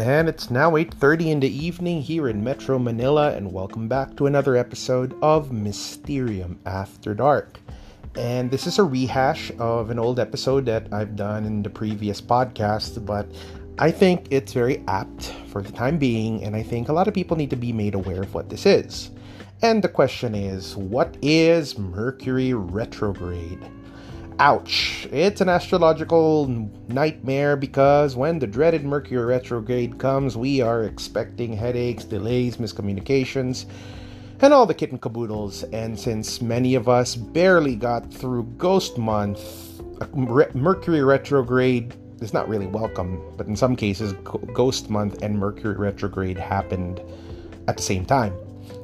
And it's now 8:30 in the evening here in Metro Manila and welcome back to another episode of Mysterium After Dark. And this is a rehash of an old episode that I've done in the previous podcast, but I think it's very apt for the time being and I think a lot of people need to be made aware of what this is. And the question is, what is Mercury retrograde? Ouch. It's an astrological nightmare because when the dreaded Mercury retrograde comes, we are expecting headaches, delays, miscommunications, and all the kitten caboodles. And since many of us barely got through Ghost Month, Mercury retrograde is not really welcome, but in some cases, Ghost Month and Mercury retrograde happened at the same time.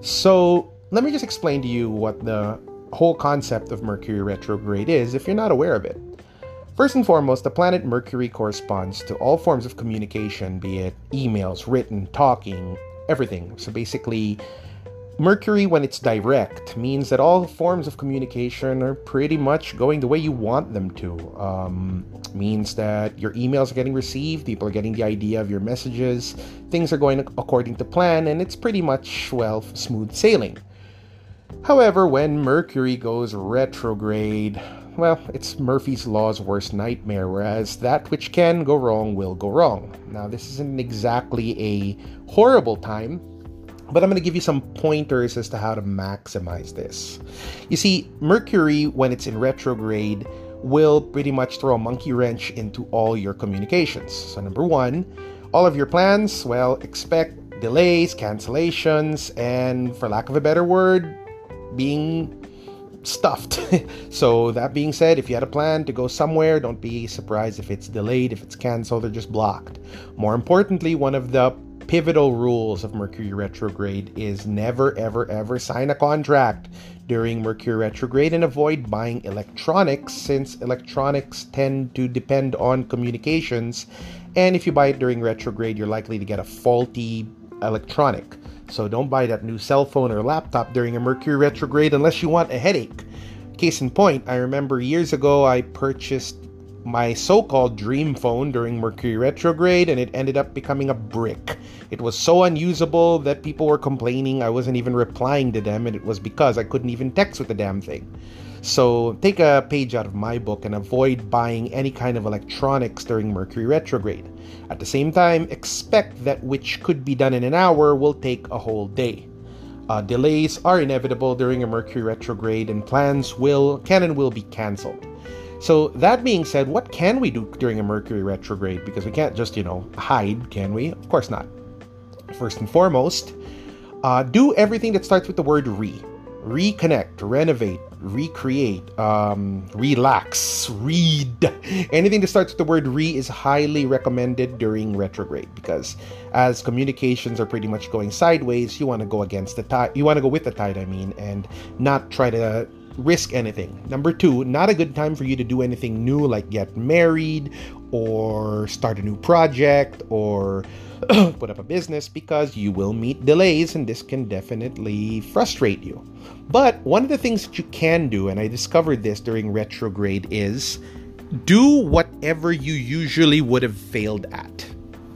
So, let me just explain to you what the whole concept of Mercury retrograde is if you're not aware of it. First and foremost, the planet Mercury corresponds to all forms of communication, be it emails, written, talking, everything. So basically, Mercury, when it's direct, means that all forms of communication are pretty much going the way you want them to. Um, means that your emails are getting received, people are getting the idea of your messages, things are going according to plan, and it's pretty much, well, smooth sailing. However, when Mercury goes retrograde, well, it's Murphy's Law's worst nightmare, whereas that which can go wrong will go wrong. Now, this isn't exactly a horrible time, but I'm going to give you some pointers as to how to maximize this. You see, Mercury, when it's in retrograde, will pretty much throw a monkey wrench into all your communications. So, number one, all of your plans, well, expect delays, cancellations, and for lack of a better word, being stuffed. so, that being said, if you had a plan to go somewhere, don't be surprised if it's delayed, if it's canceled, or just blocked. More importantly, one of the pivotal rules of Mercury retrograde is never, ever, ever sign a contract during Mercury retrograde and avoid buying electronics since electronics tend to depend on communications. And if you buy it during retrograde, you're likely to get a faulty electronic. So don't buy that new cell phone or laptop during a Mercury retrograde unless you want a headache. Case in point, I remember years ago I purchased my so called dream phone during Mercury retrograde and it ended up becoming a brick. It was so unusable that people were complaining I wasn't even replying to them, and it was because I couldn't even text with the damn thing. So take a page out of my book and avoid buying any kind of electronics during Mercury retrograde. At the same time, expect that which could be done in an hour will take a whole day. Uh, delays are inevitable during a Mercury retrograde, and plans will can and will be cancelled. So that being said, what can we do during a Mercury retrograde? Because we can't just you know hide, can we? Of course not. First and foremost, uh, do everything that starts with the word re reconnect, renovate, recreate, um, relax, read. Anything that starts with the word re is highly recommended during retrograde because as communications are pretty much going sideways, you want to go against the tide. You want to go with the tide, I mean, and not try to risk anything. Number two, not a good time for you to do anything new like get married or start a new project or put up a business because you will meet delays and this can definitely frustrate you. But one of the things that you can do, and I discovered this during retrograde, is do whatever you usually would have failed at.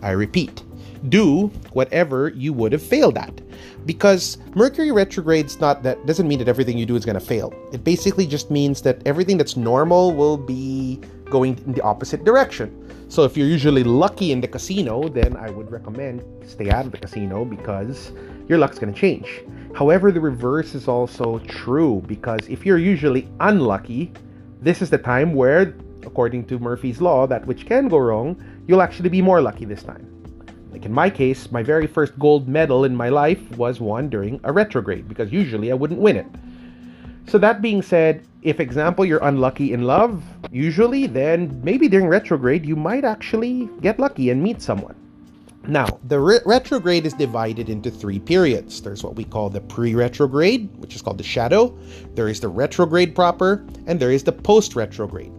I repeat, do whatever you would have failed at. Because Mercury retrograde's not that doesn't mean that everything you do is going to fail. It basically just means that everything that's normal will be going in the opposite direction. So if you're usually lucky in the casino, then I would recommend stay out of the casino because your luck's going to change. However, the reverse is also true because if you're usually unlucky, this is the time where, according to Murphy's Law, that which can go wrong, you'll actually be more lucky this time. Like in my case, my very first gold medal in my life was won during a retrograde because usually I wouldn't win it. So that being said, if example you're unlucky in love, usually then maybe during retrograde you might actually get lucky and meet someone. Now, the re- retrograde is divided into three periods. There's what we call the pre retrograde, which is called the shadow. There is the retrograde proper, and there is the post retrograde.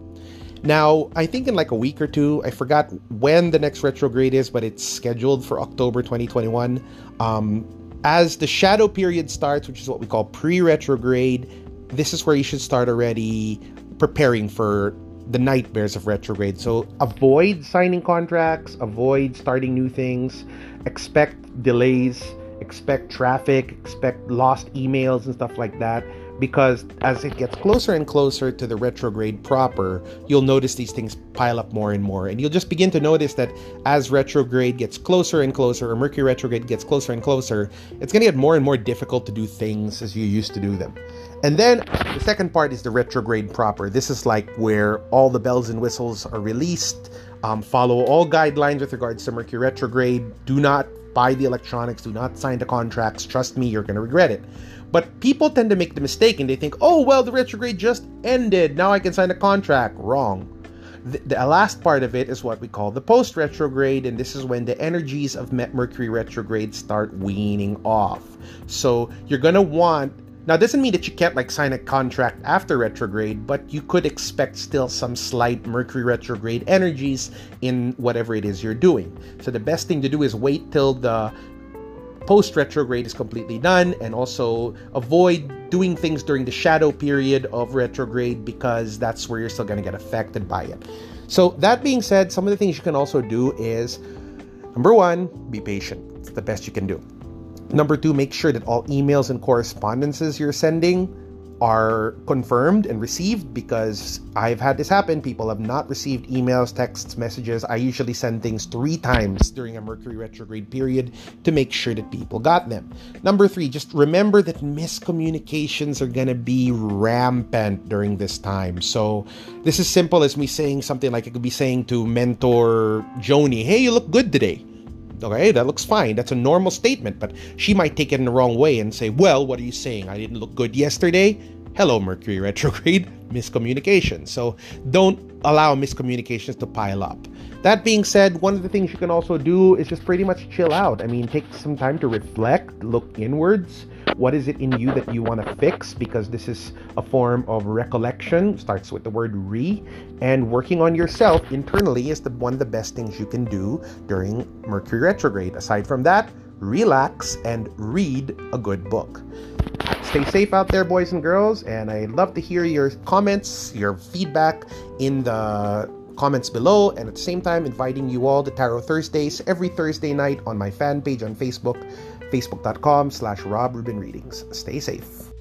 Now, I think in like a week or two, I forgot when the next retrograde is, but it's scheduled for October 2021. Um, as the shadow period starts, which is what we call pre retrograde, this is where you should start already preparing for the nightmares of retrograde. So avoid signing contracts, avoid starting new things, expect delays, expect traffic, expect lost emails and stuff like that because as it gets closer and closer to the retrograde proper, you'll notice these things pile up more and more. And you'll just begin to notice that as retrograde gets closer and closer, or Mercury retrograde gets closer and closer, it's going to get more and more difficult to do things as you used to do them. And then the second part is the retrograde proper. This is like where all the bells and whistles are released. Um, follow all guidelines with regards to Mercury retrograde. Do not buy the electronics. Do not sign the contracts. Trust me, you're going to regret it. But people tend to make the mistake and they think, oh, well, the retrograde just ended. Now I can sign a contract. Wrong. The, the last part of it is what we call the post retrograde, and this is when the energies of Mercury retrograde start weaning off. So you're going to want now, doesn't mean that you can't like sign a contract after retrograde, but you could expect still some slight Mercury retrograde energies in whatever it is you're doing. So the best thing to do is wait till the post retrograde is completely done and also avoid doing things during the shadow period of retrograde because that's where you're still going to get affected by it. So, that being said, some of the things you can also do is number one, be patient. It's the best you can do. Number two, make sure that all emails and correspondences you're sending are confirmed and received because I've had this happen. People have not received emails, texts, messages. I usually send things three times during a Mercury retrograde period to make sure that people got them. Number three, just remember that miscommunications are going to be rampant during this time. So, this is simple as me saying something like I could be saying to mentor Joni, Hey, you look good today okay, that looks fine. That's a normal statement, but she might take it in the wrong way and say, well, what are you saying? I didn't look good yesterday? Hello, Mercury retrograde, miscommunication. So don't allow miscommunications to pile up. That being said, one of the things you can also do is just pretty much chill out. I mean, take some time to reflect, look inwards. What is it in you that you want to fix? Because this is a form of recollection, starts with the word re, and working on yourself internally is the, one of the best things you can do during Mercury retrograde. Aside from that, relax and read a good book. Stay safe out there, boys and girls, and I'd love to hear your comments, your feedback in the comments below, and at the same time, inviting you all to Tarot Thursdays every Thursday night on my fan page on Facebook, facebook.com slash Rob. Stay safe.